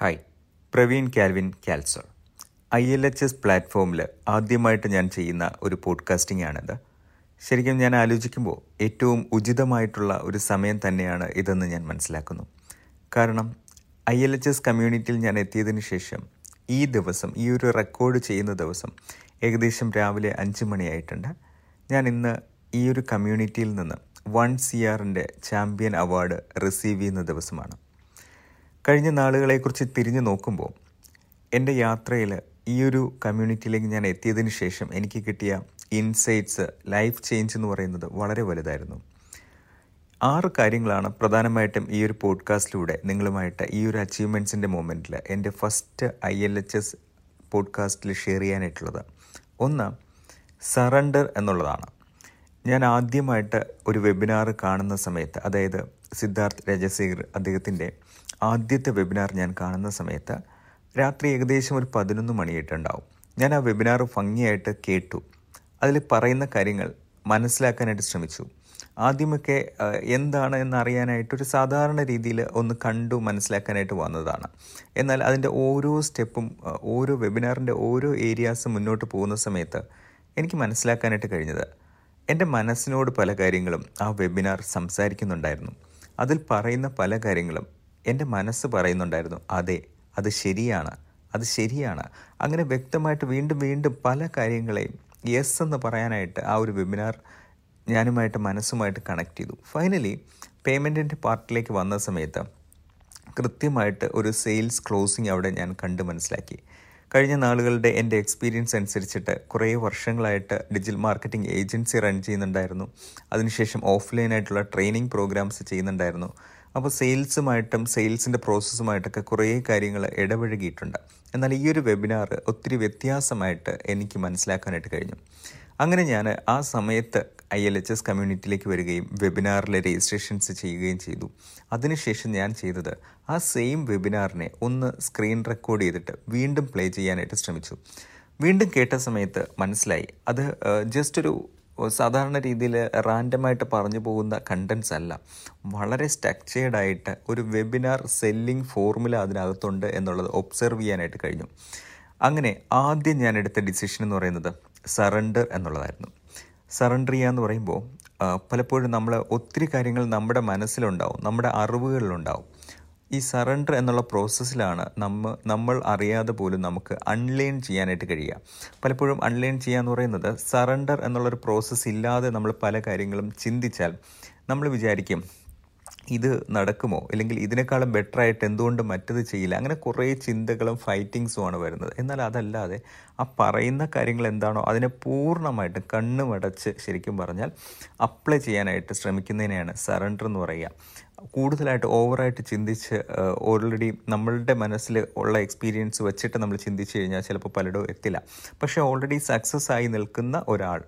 Hi Praveen Calvin കാൽസോൾ I L H S പ്ലാറ്റ്ഫോമിൽ ആദ്യമായിട്ട് ഞാൻ ചെയ്യുന്ന ഒരു പോഡ്കാസ്റ്റിംഗ് ആണിത്. ശരിക്കും ഞാൻ ആലോചിക്കുമ്പോൾ ഏറ്റവും ഉചിതമായിട്ടുള്ള ഒരു സമയം തന്നെയാണ് ഇതെന്ന് ഞാൻ മനസ്സിലാക്കുന്നു. കാരണം ഐ എൽ എച്ച് എസ് കമ്മ്യൂണിറ്റിയിൽ ഞാൻ എത്തിയതിന് ശേഷം ഈ ദിവസം ഈ ഒരു റെക്കോർഡ് ചെയ്യുന്ന ദിവസം ഏകദേശം രാവിലെ അഞ്ച് മണിയായിട്ടുണ്ട്. ഞാൻ ഇന്ന് ഈ ഒരു കമ്മ്യൂണിറ്റിയിൽ നിന്ന് വൺ സി ആറിന്റെ ചാമ്പ്യൻ അവാർഡ് റിസീവ് ചെയ്യുന്ന ദിവസമാണ്. കഴിഞ്ഞ നാളുകളെക്കുറിച്ച് തിരിഞ്ഞു നോക്കുമ്പോൾ എന്റെ യാത്രയിൽ ഈ ഒരു കമ്മ്യൂണിറ്റിയിലേക്ക് ഞാൻ എത്തിയതിന് ശേഷം എനിക്ക് കിട്ടിയ ഇൻസൈറ്റ്സ് ലൈഫ് ചേഞ്ച് എന്ന് പറയുന്നത് വളരെ വലുതായിരുന്നു. ആറ് കാര്യങ്ങളാണ് പ്രധാനമായിട്ടും ഈ ഒരു പോഡ്കാസ്റ്റിലൂടെ നിങ്ങളുമായിട്ട് ഈ ഒരു അച്ചീവ്മെന്റ്സിന്റെ മൊമെന്റിൽ എന്റെ first I L H S പോഡ്കാസ്റ്റിൽ ഷെയർ ചെയ്യാനായിട്ടുള്ളത്. ഒന്ന് സറണ്ടർ എന്നുള്ളതാണ്. ഞാൻ ആദ്യമായിട്ട് ഒരു വെബിനാർ കാണുന്ന സമയത്ത് അതായത് സിദ്ധാർത്ഥ് രജസേഖർ അദ്ദേഹത്തിന്റെ ആദ്യത്തെ വെബിനാർ ഞാൻ കാണുന്ന സമയത്ത് രാത്രി ഏകദേശം ഒരു പതിനൊന്ന് മണിയായിട്ടുണ്ടാവും. ഞാൻ ആ വെബിനാർ ഭംഗിയായിട്ട് കേട്ടു. അതിൽ പറയുന്ന കാര്യങ്ങൾ മനസ്സിലാക്കാനായിട്ട് ശ്രമിച്ചു. ആദ്യമൊക്കെ എന്താണ് എന്നറിയാനായിട്ട് ഒരു സാധാരണ രീതിയിൽ ഒന്ന് കണ്ടു മനസ്സിലാക്കാനായിട്ട് വന്നതാണ്. എന്നാൽ അതിന്റെ ഓരോ സ്റ്റെപ്പും ഓരോ വെബിനാറിന്റെ ഓരോ ഏരിയാസും മുന്നോട്ട് പോകുന്ന സമയത്ത് എനിക്ക് മനസ്സിലാക്കാനായിട്ട് കഴിഞ്ഞത് എന്റെ മനസ്സിനോട് പല കാര്യങ്ങളും ആ വെബിനാർ സംസാരിക്കുന്നുണ്ടായിരുന്നു. അതിൽ പറയുന്ന പല കാര്യങ്ങളും എന്റെ മനസ്സ് പറയുന്നുണ്ടായിരുന്നു. അതെ അത് ശരിയാണ് അത് ശരിയാണ്. അങ്ങനെ വ്യക്തമായിട്ട് വീണ്ടും വീണ്ടും പല കാര്യങ്ങളെയും യെസ് എന്ന് പറയാനായിട്ട് ആ ഒരു വെബിനാർ ഞാനുമായിട്ട് മനസ്സുമായിട്ട് കണക്ട് ചെയ്തു. ഫൈനലി പേയ്മെന്റിന്റെ പാർട്ടിലേക്ക് വന്ന സമയത്ത് കൃത്യമായിട്ട് ഒരു സെയിൽസ് ക്ലോസിംഗ് അവിടെ ഞാൻ കണ്ട് മനസ്സിലാക്കി. കഴിഞ്ഞ നാളുകളുടെ എന്റെ എക്സ്പീരിയൻസ് അനുസരിച്ചിട്ട് കുറേ വർഷങ്ങളായിട്ട് ഡിജിറ്റൽ മാർക്കറ്റിംഗ് ഏജൻസി റൺ ചെയ്യുന്നുണ്ടായിരുന്നു. അതിനുശേഷം ഓഫ്ലൈനായിട്ടുള്ള ട്രെയിനിങ് പ്രോഗ്രാംസ് ചെയ്യുന്നുണ്ടായിരുന്നു. അപ്പോൾ സെയിൽസുമായിട്ടും സെയിൽസിന്റെ പ്രോസസ്സുമായിട്ടൊക്കെ കുറേ കാര്യങ്ങൾ ഇടപഴകിയിട്ടുണ്ട്. എന്നാൽ ഈ ഒരു വെബിനാർ ഒത്തിരി വ്യത്യാസമായിട്ട് എനിക്ക് മനസ്സിലാക്കാനായിട്ട് കഴിഞ്ഞു. അങ്ങനെ ഞാൻ ആ സമയത്ത് ഐ എൽ എച്ച് എസ് കമ്മ്യൂണിറ്റിയിലേക്ക് വരികയും വെബിനാറിലെ രജിസ്ട്രേഷൻസ് ചെയ്യുകയും ചെയ്തു. അതിനുശേഷം ഞാൻ ചെയ്തത് ആ സെയിം വെബിനാറിനെ ഒന്ന് സ്ക്രീൻ റെക്കോർഡ് ചെയ്തിട്ട് വീണ്ടും പ്ലേ ചെയ്യാനായിട്ട് ശ്രമിച്ചു. വീണ്ടും കേട്ട സമയത്ത് മനസ്സിലായി. അത് ജസ്റ്റ് ഒരു സാധാരണ രീതിയിൽ റാൻഡമായിട്ട് പറഞ്ഞു പോകുന്ന കണ്ടൻസ് അല്ല. വളരെ സ്ട്രക്ചേർഡായിട്ട് ഒരു വെബിനാർ സെല്ലിംഗ് ഫോർമുല അതിനകത്തുണ്ട് എന്നുള്ളത് ഒബ്സർവ് ചെയ്യാനായിട്ട് കഴിഞ്ഞു. അങ്ങനെ ആദ്യം ഞാൻ എടുത്ത ഡിസിഷൻ എന്ന് പറയുന്നത് സറണ്ടർ എന്നുള്ളതായിരുന്നു. സറണ്ടർ ചെയ്യുക എന്ന് പറയുമ്പോൾ പലപ്പോഴും നമ്മൾ ഒത്തിരി കാര്യങ്ങൾ നമ്മുടെ മനസ്സിലുണ്ടാവും നമ്മുടെ അറിവുകളിലുണ്ടാവും. ഈ സറണ്ടർ എന്നുള്ള പ്രോസസ്സിലാണ് നമ്മ നമ്മൾ അറിയാതെ പോലും നമുക്ക് അൺലേൺ ചെയ്യാനായിട്ട് കഴിയുക. പലപ്പോഴും അൺലേൺ ചെയ്യുക എന്ന് പറയുന്നത് സറണ്ടർ എന്നുള്ളൊരു പ്രോസസ്സ് ഇല്ലാതെ നമ്മൾ പല കാര്യങ്ങളും ചിന്തിച്ചാൽ നമ്മൾ വിചാരിക്കും ഇത് നടക്കുമോ? അല്ലെങ്കിൽ ഇതിനേക്കാളും ബെറ്റർ ആയിട്ട് എന്തുകൊണ്ട് മറ്റത് ചെയ്യില്ല? അങ്ങനെ കുറേ ചിന്തകളും ഫൈറ്റിങ്സുമാണ് വരുന്നത്. എന്നാൽ അതല്ലാതെ ആ പറയുന്ന കാര്യങ്ങൾ എന്താണോ അതിനെ പൂർണമായിട്ട് കണ്ണുമടച്ച് ശരിക്കും പറഞ്ഞാൽ അപ്ലൈ ചെയ്യാനായിട്ട് ശ്രമിക്കുന്നതിനെയാണ് സറണ്ടർ എന്ന് പറയുക. കൂടുതലായിട്ട് ഓവറായിട്ട് ചിന്തിച്ച് ഓൾറെഡി നമ്മളുടെ മനസ്സിൽ ഉള്ള എക്സ്പീരിയൻസ് വെച്ചിട്ട് നമ്മൾ ചിന്തിച്ച് കഴിഞ്ഞാൽ ചിലപ്പോൾ പലരും എത്തില്ല. പക്ഷേ ഓൾറെഡി സക്സസ് ആയി നിൽക്കുന്ന ഒരാൾ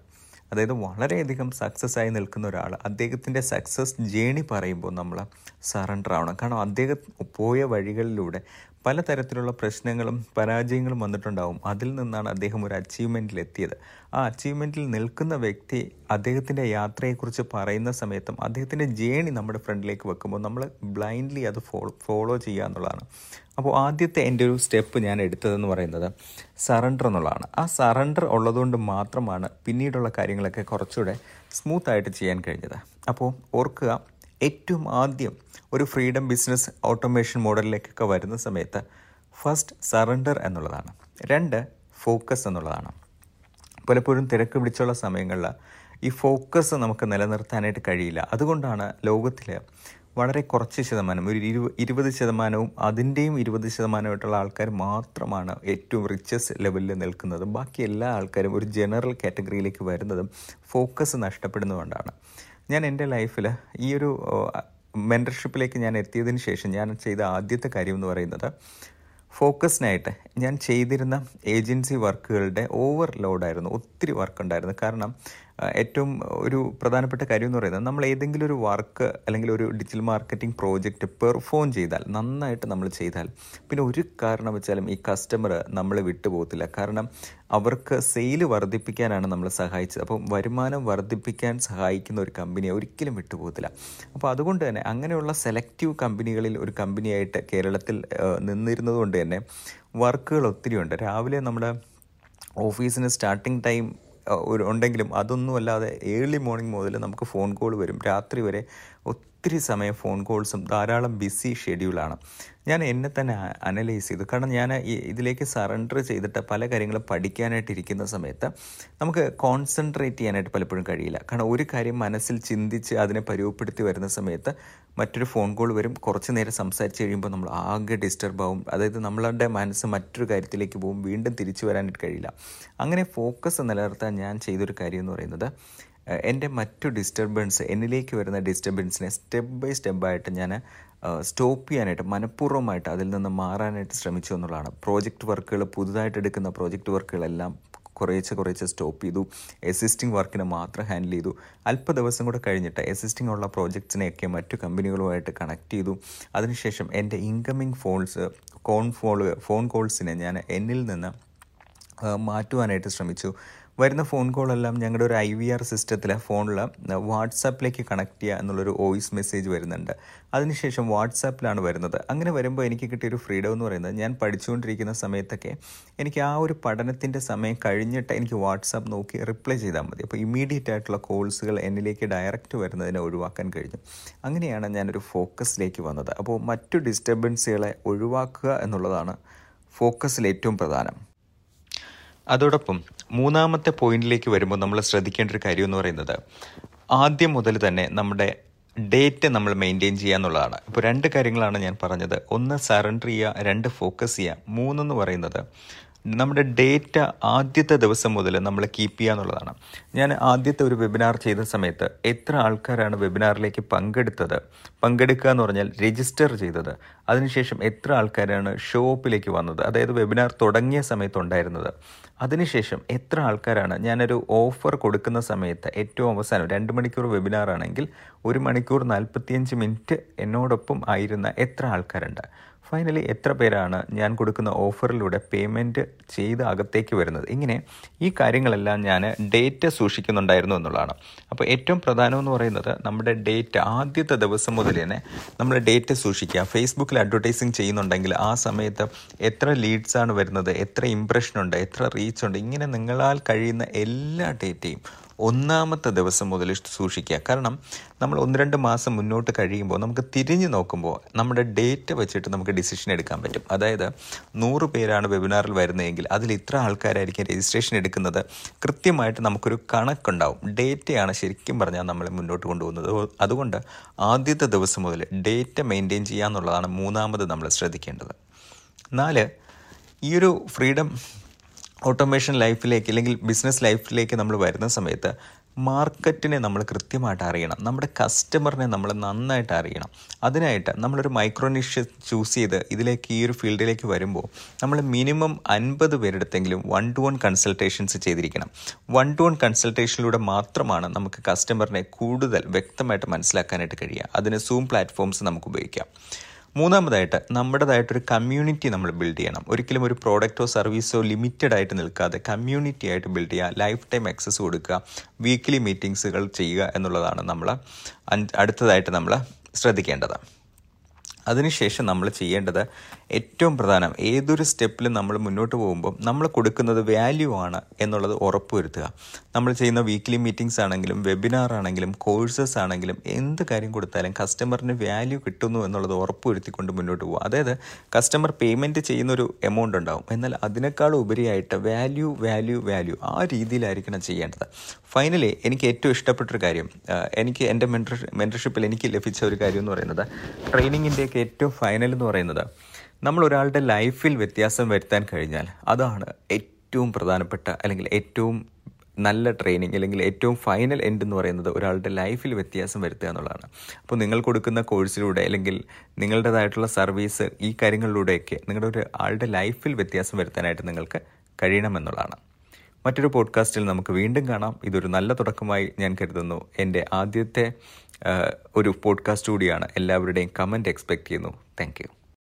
അതായത് വളരെയധികം സക്സസ് ആയി നിൽക്കുന്ന ഒരാൾ അദ്ദേഹത്തിന്റെ സക്സസ് ജേണി പറയുമ്പോൾ നമ്മൾ സറണ്ടർ ആവണം. കാരണം അദ്ദേഹം പോയ വഴികളിലൂടെ പലതരത്തിലുള്ള പ്രശ്നങ്ങളും പരാജയങ്ങളും വന്നിട്ടുണ്ടാവും. അതിൽ നിന്നാണ് അദ്ദേഹം ഒരു അച്ചീവ്മെന്റിൽ എത്തിയത് ആ അച്ചീവ്മെന്റിൽ നിൽക്കുന്ന വ്യക്തി അദ്ദേഹത്തിന്റെ യാത്രയെക്കുറിച്ച് പറയുന്ന സമയത്തും അദ്ദേഹത്തിന്റെ ജേണി നമ്മുടെ ഫ്രണ്ടിലേക്ക് വെക്കുമ്പോൾ നമ്മൾ ബ്ലൈൻഡ്ലി അത് ഫോളോ ഫോളോ ചെയ്യുക എന്നുള്ളതാണ്. അപ്പോൾ ആദ്യത്തെ എന്റെ ഒരു സ്റ്റെപ്പ് ഞാൻ എടുത്തതെന്ന് പറയുന്നത് സറണ്ടർ എന്നുള്ളതാണ്. ആ സറണ്ടർ ഉള്ളതുകൊണ്ട് മാത്രമാണ് പിന്നീടുള്ള കാര്യങ്ങളൊക്കെ കുറച്ചുകൂടെ സ്മൂത്തായിട്ട് ചെയ്യാൻ കഴിഞ്ഞത്. അപ്പോൾ ഓർക്കുക ഏറ്റവും ആദ്യം ഒരു ഫ്രീഡം ബിസിനസ് ഓട്ടോമേഷൻ മോഡലിലേക്കൊക്കെ വരുന്ന സമയത്ത് ഫസ്റ്റ് സറണ്ടർ എന്നുള്ളതാണ്. രണ്ട് ഫോക്കസ് എന്നുള്ളതാണ്. പലപ്പോഴും തിരക്ക് പിടിച്ചുള്ള സമയങ്ങളിൽ ഈ ഫോക്കസ് നമുക്ക് നിലനിർത്താനായിട്ട് കഴിയില്ല. അതുകൊണ്ടാണ് ലോകത്തിൽ വളരെ കുറച്ച് ശതമാനം ഒരു ഇരു ഇരുപത് ശതമാനവും അതിന്റെയും ഇരുപത് ശതമാനമായിട്ടുള്ള ആൾക്കാർ മാത്രമാണ് ഏറ്റവും റിച്ചസ് ലെവലിൽ നിൽക്കുന്നതും. ബാക്കി എല്ലാ ആൾക്കാരും ഒരു ജനറൽ കാറ്റഗറിയിലേക്ക് വരുന്നതും ഫോക്കസ് നഷ്ടപ്പെടുന്നതുകൊണ്ടാണ്. ഞാൻ എന്റെ ലൈഫിൽ ഈ ഒരു മെന്റർഷിപ്പിലേക്ക് ഞാൻ എത്തിയതിന് ശേഷം ഞാൻ ചെയ്ത ആദ്യത്തെ കാര്യം എന്ന് പറയുന്നത് ഫോക്കസിനായിട്ട് ഞാൻ ചെയ്തിരുന്ന ഏജൻസി വർക്കുകളുടെ ഓവർ ലോഡായിരുന്നു ഒത്തിരി വർക്ക് ഉണ്ടായിരുന്നു. കാരണം ഏറ്റവും ഒരു പ്രധാനപ്പെട്ട കാര്യം എന്ന് പറയുന്നത് നമ്മൾ ഏതെങ്കിലും ഒരു വർക്ക് അല്ലെങ്കിൽ ഒരു ഡിജിറ്റൽ മാർക്കറ്റിംഗ് പ്രോജക്റ്റ് പെർഫോം ചെയ്താൽ നന്നായിട്ട് നമ്മൾ ചെയ്താൽ പിന്നെ ഒരു കാരണം വെച്ചാലും ഈ കസ്റ്റമർ നമ്മളെ വിട്ടുപോകത്തില്ല കാരണം അവർക്ക് സെയിൽ വർദ്ധിപ്പിക്കാനാണ് നമ്മൾ സഹായിച്ചത്. അപ്പം വരുമാനം വർദ്ധിപ്പിക്കാൻ സഹായിക്കുന്ന ഒരു കമ്പനിയെ ഒരിക്കലും വിട്ടുപോകത്തില്ല അപ്പോൾ അതുകൊണ്ട് തന്നെ അങ്ങനെയുള്ള സെലക്റ്റീവ് കമ്പനികളിൽ ഒരു കമ്പനിയായിട്ട് കേരളത്തിൽ നിന്നിരുന്നതുകൊണ്ട് നിന്നിരുന്നത് കൊണ്ട് തന്നെ വർക്കുകൾ ഒത്തിരി ഉണ്ട് രാവിലെ നമ്മുടെ ഓഫീസിന് സ്റ്റാർട്ടിംഗ് ടൈം ഉണ്ടെങ്കിലും അതൊന്നുമല്ലാതെ ഏർലി മോർണിംഗ് മുതൽ നമുക്ക് ഫോൺ കോൾ വരും. രാത്രി വരെ ഒത്തിരി സമയം ഫോൺ കോൾസും ധാരാളം ബിസി ഷെഡ്യൂളാണ് ഞാൻ എന്നെ തന്നെ അനലൈസ് ചെയ്തു. കാരണം ഞാൻ ഇതിലേക്ക് സറണ്ടർ ചെയ്തിട്ട് പല കാര്യങ്ങളും പഠിക്കാനായിട്ട് ഇരിക്കുന്ന സമയത്ത് നമുക്ക് കോൺസെൻട്രേറ്റ് ചെയ്യാനായിട്ട് പലപ്പോഴും കഴിയില്ല. കാരണം ഒരു കാര്യം മനസ്സിൽ ചിന്തിച്ച് അതിനെ പരുവപ്പെടുത്തി വരുന്ന സമയത്ത് മറ്റൊരു ഫോൺ കോൾ വരും. കുറച്ച് നേരം സംസാരിച്ച് കഴിയുമ്പോൾ നമ്മൾ ആകെ ഡിസ്റ്റർബ് ആവും. അതായത് നമ്മളുടെ മനസ്സ് മറ്റൊരു കാര്യത്തിലേക്ക് പോകും. വീണ്ടും തിരിച്ചു വരാനായിട്ട് കഴിയില്ല. അങ്ങനെ ഫോക്കസ് നിലനിർത്താൻ ഞാൻ ചെയ്തൊരു കാര്യം എന്ന് പറയുന്നത് എന്റെ മറ്റു ഡിസ്റ്റർബൻസ് എന്നിലേക്ക് വരുന്ന ഡിസ്റ്റർബൻസിനെ സ്റ്റെപ്പ് ബൈ സ്റ്റെപ്പായിട്ട് ഞാൻ സ്റ്റോപ്പ് ചെയ്യാനായിട്ട് മനഃപൂർവമായിട്ട് അതിൽ നിന്ന് മാറാനായിട്ട് ശ്രമിച്ചു എന്നുള്ളതാണ്. പ്രോജക്റ്റ് വർക്കുകൾ പുതുതായിട്ട് എടുക്കുന്ന പ്രോജക്റ്റ് വർക്കുകളെല്ലാം കുറേശ്ശെ കുറേശ്ശെ സ്റ്റോപ്പ് ചെയ്തു. എസിസ്റ്റിംഗ് വർക്കിനെ മാത്രം ഹാൻഡിൽ ചെയ്തു. അല്പ ദിവസം കൂടെ കഴിഞ്ഞിട്ട് എസിസ്റ്റിംഗ് ഉള്ള പ്രോജക്ട്സിനെയൊക്കെ മറ്റു കമ്പനികളുമായിട്ട് കണക്ട് ചെയ്തു. അതിനുശേഷം എന്റെ ഇൻകമിങ് ഫോൺസ് കോൺ ഫോൾ ഫോൺ കോൾസിനെ ഞാൻ എന്നിൽ നിന്ന് മാറ്റുവാനായിട്ട് ശ്രമിച്ചു. വരുന്ന ഫോൺ കോളെല്ലാം ഞങ്ങളുടെ ഒരു ഐ വി ആർ സിസ്റ്റത്തിലെ ഫോണിൽ വാട്സാപ്പിലേക്ക് കണക്ട് ചെയ്യുക എന്നുള്ളൊരു വോയിസ് മെസ്സേജ് വരുന്നുണ്ട്. അതിനുശേഷം വാട്സാപ്പിലാണ് വരുന്നത്. അങ്ങനെ വരുമ്പോൾ എനിക്ക് കിട്ടിയൊരു ഫ്രീഡം എന്ന് പറയുന്നത് ഞാൻ പഠിച്ചുകൊണ്ടിരിക്കുന്ന സമയത്തൊക്കെ എനിക്ക് ആ ഒരു പഠനത്തിന്റെ സമയം കഴിഞ്ഞിട്ട് എനിക്ക് വാട്സാപ്പ് നോക്കി റിപ്ലൈ ചെയ്താൽ മതി. അപ്പോൾ ഇമ്മീഡിയറ്റ് ആയിട്ടുള്ള കോൾസുകൾ എന്നിലേക്ക് ഡയറക്റ്റ് വരുന്നതിനെ ഒഴിവാക്കാൻ കഴിഞ്ഞു. അങ്ങനെയാണ് ഞാനൊരു ഫോക്കസിലേക്ക് വന്നത്. അപ്പോൾ മറ്റു ഡിസ്റ്റർബൻസുകളെ ഒഴിവാക്കുക എന്നുള്ളതാണ് ഫോക്കസിൽ ഏറ്റവും പ്രധാനം. അതോടൊപ്പം മൂന്നാമത്തെ പോയിന്റിലേക്ക് വരുമ്പോൾ നമ്മൾ ശ്രദ്ധിക്കേണ്ട ഒരു കാര്യം എന്ന് പറയുന്നത് ആദ്യം മുതൽ തന്നെ നമ്മുടെ ഡേറ്റ് നമ്മൾ മെയിന്റെയിൻ ചെയ്യുക എന്നുള്ളതാണ്. ഇപ്പോൾ രണ്ട് കാര്യങ്ങളാണ് ഞാൻ പറഞ്ഞത്. ഒന്ന് സറണ്ടർ ചെയ്യുക രണ്ട് ഫോക്കസ് ചെയ്യുക. മൂന്നെന്ന് പറയുന്നത് നമ്മുടെ ഡേറ്റ ആദ്യത്തെ ദിവസം മുതൽ നമ്മൾ കീപ്പ് ചെയ്യുക എന്നുള്ളതാണ്. ഞാൻ ആദ്യത്തെ ഒരു വെബിനാർ ചെയ്ത സമയത്ത് എത്ര ആൾക്കാരാണ് വെബിനാറിലേക്ക് പങ്കെടുത്തത്? പങ്കെടുക്കുക എന്ന് പറഞ്ഞാൽ രജിസ്റ്റർ ചെയ്തത്. അതിനുശേഷം എത്ര ആൾക്കാരാണ് ഷോപ്പിലേക്ക് വന്നത്? അതായത് വെബിനാർ തുടങ്ങിയ സമയത്ത് ഉണ്ടായിരുന്നത്. അതിനുശേഷം എത്ര ആൾക്കാരാണ്? ഞാനൊരു ഓഫർ കൊടുക്കുന്ന സമയത്ത് ഏറ്റവും അവസാനം രണ്ട് മണിക്കൂർ വെബിനാർ ആണെങ്കിൽ ഒരു മണിക്കൂർ നാൽപ്പത്തിയഞ്ച് മിനിറ്റ് എന്നോടൊപ്പം ആയിരുന്ന എത്ര ആൾക്കാരുണ്ട്? ഫൈനലി എത്ര പേരാണ് ഞാൻ കൊടുക്കുന്ന ഓഫറിലൂടെ പേയ്മെന്റ് ചെയ്ത് അകത്തേക്ക് വരുന്നത്? ഇങ്ങനെ ഈ കാര്യങ്ങളെല്ലാം ഞാൻ ഡേറ്റ സൂക്ഷിക്കുന്നുണ്ടായിരുന്നു എന്നുള്ളതാണ്. അപ്പോൾ ഏറ്റവും പ്രധാനമെന്ന് പറയുന്നത് നമ്മുടെ ഡേറ്റ ആദ്യത്തെ ദിവസം മുതൽ തന്നെ നമ്മൾ ഡേറ്റ സൂക്ഷിക്കുക. ഫേസ്ബുക്കിൽ അഡ്വർടൈസിങ് ചെയ്യുന്നുണ്ടെങ്കിൽ ആ സമയത്ത് എത്ര ലീഡ്സാണ് വരുന്നത് എത്ര ഇമ്പ്രഷനുണ്ട് എത്ര റീച്ച് ഉണ്ട് ഇങ്ങനെ നിങ്ങളാൽ കഴിയുന്ന എല്ലാ ഡേറ്റയും ഒന്നാമത്തെ ദിവസം മുതൽ സൂക്ഷിക്കുക. കാരണം നമ്മൾ ഒന്ന് രണ്ട് മാസം മുന്നോട്ട് കഴിയുമ്പോൾ നമുക്ക് തിരിഞ്ഞു നോക്കുമ്പോൾ നമ്മുടെ ഡേറ്റ് വെച്ചിട്ട് നമുക്ക് ഡിസിഷൻ എടുക്കാൻ പറ്റും. അതായത് നൂറ് പേരാണ് വെബിനാറിൽ വരുന്നതെങ്കിൽ അതിൽ ഇത്ര ആൾക്കാരായിരിക്കും രജിസ്ട്രേഷൻ എടുക്കുന്നത്. കൃത്യമായിട്ട് നമുക്കൊരു കണക്കുണ്ടാവും. ഡേറ്റയാണ് ശരിക്കും പറഞ്ഞാൽ നമ്മളെ മുന്നോട്ട് കൊണ്ടുപോകുന്നത്. അതുകൊണ്ട് ആദ്യത്തെ ദിവസം മുതൽ ഡേറ്റ മെയിന്റെയിൻ ചെയ്യുക എന്നുള്ളതാണ് മൂന്നാമത് നമ്മൾ ശ്രദ്ധിക്കേണ്ടത്. നാല് ഈ ഒരു ഫ്രീഡം ഓട്ടോമേഷൻ ലൈഫിലേക്ക് അല്ലെങ്കിൽ ബിസിനസ് ലൈഫിലേക്ക് നമ്മൾ വരുന്ന സമയത്ത് മാർക്കറ്റിനെ നമ്മൾ കൃത്യമായിട്ട് അറിയണം. നമ്മുടെ കസ്റ്റമറിനെ നമ്മൾ നന്നായിട്ട് അറിയണം. അതിനായിട്ട് നമ്മളൊരു മൈക്രോനിഷ് ചൂസ് ചെയ്ത് ഇതിലേക്ക് ഈ ഒരു ഫീൽഡിലേക്ക് വരുമ്പോൾ നമ്മൾ മിനിമം അൻപത് പേരെടുത്തെങ്കിലും വൺ ടു വൺ കൺസൾട്ടേഷൻസ് ചെയ്തിരിക്കണം. വൺ ടു വൺ കൺസൾട്ടേഷനിലൂടെ മാത്രമാണ് നമുക്ക് കസ്റ്റമറിനെ കൂടുതൽ വ്യക്തമായിട്ട് മനസ്സിലാക്കാനായിട്ട് കഴിയുക. അതിന് സൂം പ്ലാറ്റ്ഫോംസ് നമുക്ക് ഉപയോഗിക്കാം. മൂന്നാമതായിട്ട് നമ്മുടേതായിട്ടൊരു കമ്മ്യൂണിറ്റി നമ്മൾ ബിൽഡ് ചെയ്യണം. ഒരിക്കലും ഒരു പ്രോഡക്റ്റോ സർവീസോ ലിമിറ്റഡ് ആയിട്ട് നിൽക്കാതെ കമ്മ്യൂണിറ്റി ആയിട്ട് ബിൽഡ് ചെയ്യുക ലൈഫ് ടൈം ആക്സസ് കൊടുക്കുക വീക്ക്ലി മീറ്റിംഗ്സുകൾ ചെയ്യുക എന്നുള്ളതാണ് നമ്മൾ അടുത്തതായിട്ട് നമ്മൾ ശ്രദ്ധിക്കേണ്ടത്. അതിനുശേഷം നമ്മൾ ചെയ്യേണ്ടത് ഏറ്റവും പ്രധാനം ഏതൊരു സ്റ്റെപ്പിലും നമ്മൾ മുന്നോട്ട് പോകുമ്പോൾ നമ്മൾ കൊടുക്കുന്നത് വാല്യൂ ആണ് എന്നുള്ളത് ഉറപ്പുവരുത്തുക നമ്മൾ ചെയ്യുന്ന വീക്ക്ലി മീറ്റിംഗ്സ് ആണെങ്കിലും വെബിനാർ ആണെങ്കിലും കോഴ്സസ് ആണെങ്കിലും എന്ത് കാര്യം കൊടുത്താലും കസ്റ്റമറിന് വാല്യൂ കിട്ടുന്നു എന്നുള്ളത് ഉറപ്പുവരുത്തിക്കൊണ്ട് മുന്നോട്ട് പോകുക. അതായത് കസ്റ്റമർ പേയ്മെന്റ് ചെയ്യുന്നൊരു എമൗണ്ട് ഉണ്ടാകും എന്നാൽ അതിനേക്കാൾ ഉപരിയായിട്ട് വാല്യൂ വാല്യൂ വാല്യൂ ആ രീതിയിലായിരിക്കണം ചെയ്യേണ്ടത്. ഫൈനലി എനിക്ക് ഏറ്റവും ഇഷ്ടപ്പെട്ടൊരു കാര്യം എനിക്ക് എന്റെ മെന്റർ മെന്റർഷിപ്പിൽ എനിക്ക് ലഭിച്ച ഒരു കാര്യം എന്ന് പറയുന്നത് ട്രെയിനിങ്ങിന്റെയൊക്കെ ഏറ്റവും ഫൈനൽ എന്ന് പറയുന്നത് നമ്മൾ ഒരാളുടെ ലൈഫിൽ വ്യത്യാസം വരുത്താൻ കഴിഞ്ഞാൽ അതാണ് ഏറ്റവും പ്രധാനപ്പെട്ട അല്ലെങ്കിൽ ഏറ്റവും നല്ല ട്രെയിനിങ് അല്ലെങ്കിൽ ഏറ്റവും ഫൈനൽ എൻഡ് എന്ന് പറയുന്നത് ഒരാളുടെ ലൈഫിൽ വ്യത്യാസം വരുത്തുക എന്നുള്ളതാണ്. അപ്പോൾ നിങ്ങൾ കൊടുക്കുന്ന കോഴ്സിലൂടെ അല്ലെങ്കിൽ നിങ്ങളുടേതായിട്ടുള്ള സർവീസ് ഈ കാര്യങ്ങളിലൂടെയൊക്കെ നിങ്ങളുടെ ഒരു ആളുടെ ലൈഫിൽ വ്യത്യാസം വരുത്താനായിട്ട് നിങ്ങൾക്ക് കഴിയണമെന്നുള്ളതാണ് മറ്റൊരു പോഡ്കാസ്റ്റിൽ നമുക്ക് വീണ്ടും കാണാം. ഇതൊരു നല്ല തുടക്കമായി ഞാൻ കരുതുന്നു. എന്റെ ആദ്യത്തെ ഒരു പോഡ്കാസ്റ്റ് കൂടിയാണ്. എല്ലാവരുടെയും കമന്റ് എക്സ്പെക്റ്റ് ചെയ്യുന്നു. താങ്ക്